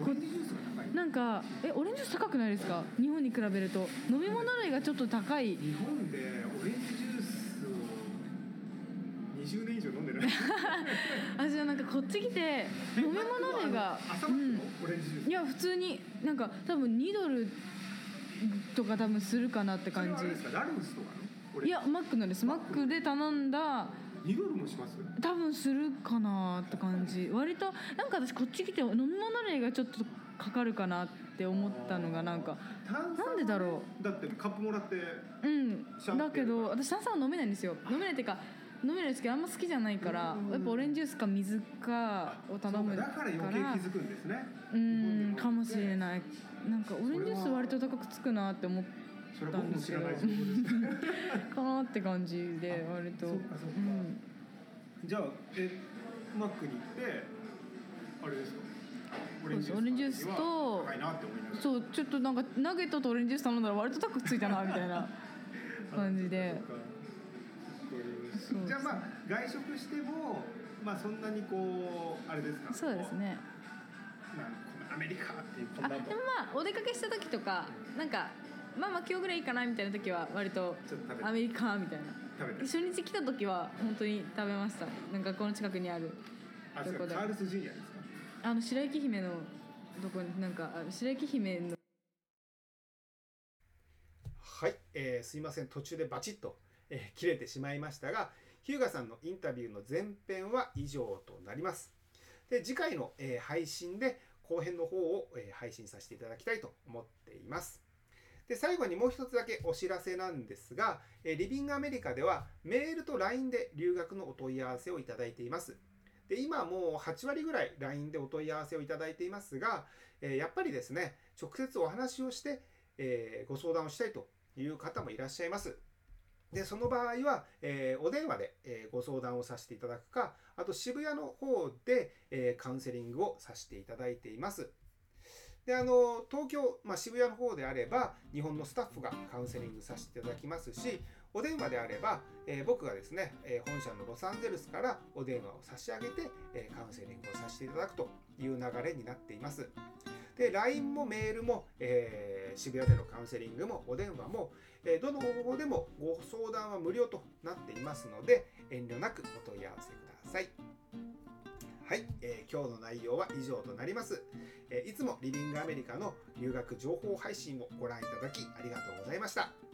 オレンジジュースが高い？なんかえオレンジジュース高くないですか？日本に比べると。飲み物類がちょっと高い。日本でオレンジ年以上飲んでないあじゃあなんかこっち来て飲み物類がうん。いや普通になんか多分2ドルとか多分するかなって感じ。いやマックのです。マック。で頼んだ2ドルもします？多分するかなって感じ。割となんか私こっち来て飲み物類がちょっとかかるかなって思ったのがなんかなんでだろだってカップもらってうん。だけど私炭酸は飲めないんですよ。飲めないっていうか飲めないですけどあんま好きじゃないからうん。やっぱオレンジジュースか水かを頼むかそうだから余計気づくんですね。うんかもしれいない。なんかオレンジジュース割と高くつくなって思っそれは僕も知らないです。ねかなって感じで割と。そうん。じゃあえマックに行ってあれですか？オレンジジュースとそうちょっとなんかナゲットとオレンジジュース頼んだら割と高くついたなみたいな感じで じゃあまあ外食してもまあそんなにこうあれですか？そうですね。アメリカっていうこんあなでもまあお出かけした時とかなんかまあまあ今日ぐらいいいかなみたいな時は割とアメリカみたいな。初日来た時は本当に食べました。なんかこの近くにあるあそこで。かカールスジュニアですか？あの白雪姫のどこになんかあ白雪姫の。はい、えーすいません。途中でバチッと、えー切れてしまいましたが日向さんのインタビューの前編は以上となります。で次回の、えー配信で後編の方を、えー配信させていただきたいと思っています。で最後にもう一つだけお知らせなんですが、えーリビングアメリカではメールと LINE で留学のお問い合わせをいただいています。で今もう8割ぐらい LINE でお問い合わせをいただいていますが、えーやっぱりですね直接お話をして、えーご相談をしたいという方もいらっしゃいます。でその場合は、えーお電話で、えーご相談をさせていただくかあと渋谷の方で、えーカウンセリングをさせていただいています。であの東京、まあ、渋谷の方であれば日本のスタッフがカウンセリングさせていただきますしお電話であれば、えー僕がですね、えー本社のロサンゼルスからお電話を差し上げて、えーカウンセリングをさせていただくという流れになっています。で LINE もメールも、えー渋谷でのカウンセリングもお電話も、えーどの方法でもご相談は無料となっていますので遠慮なくお問い合わせください。はい、えー今日の内容は以上となります、えーいつもリビングアメリカの留学情報配信をご覧いただきありがとうございました。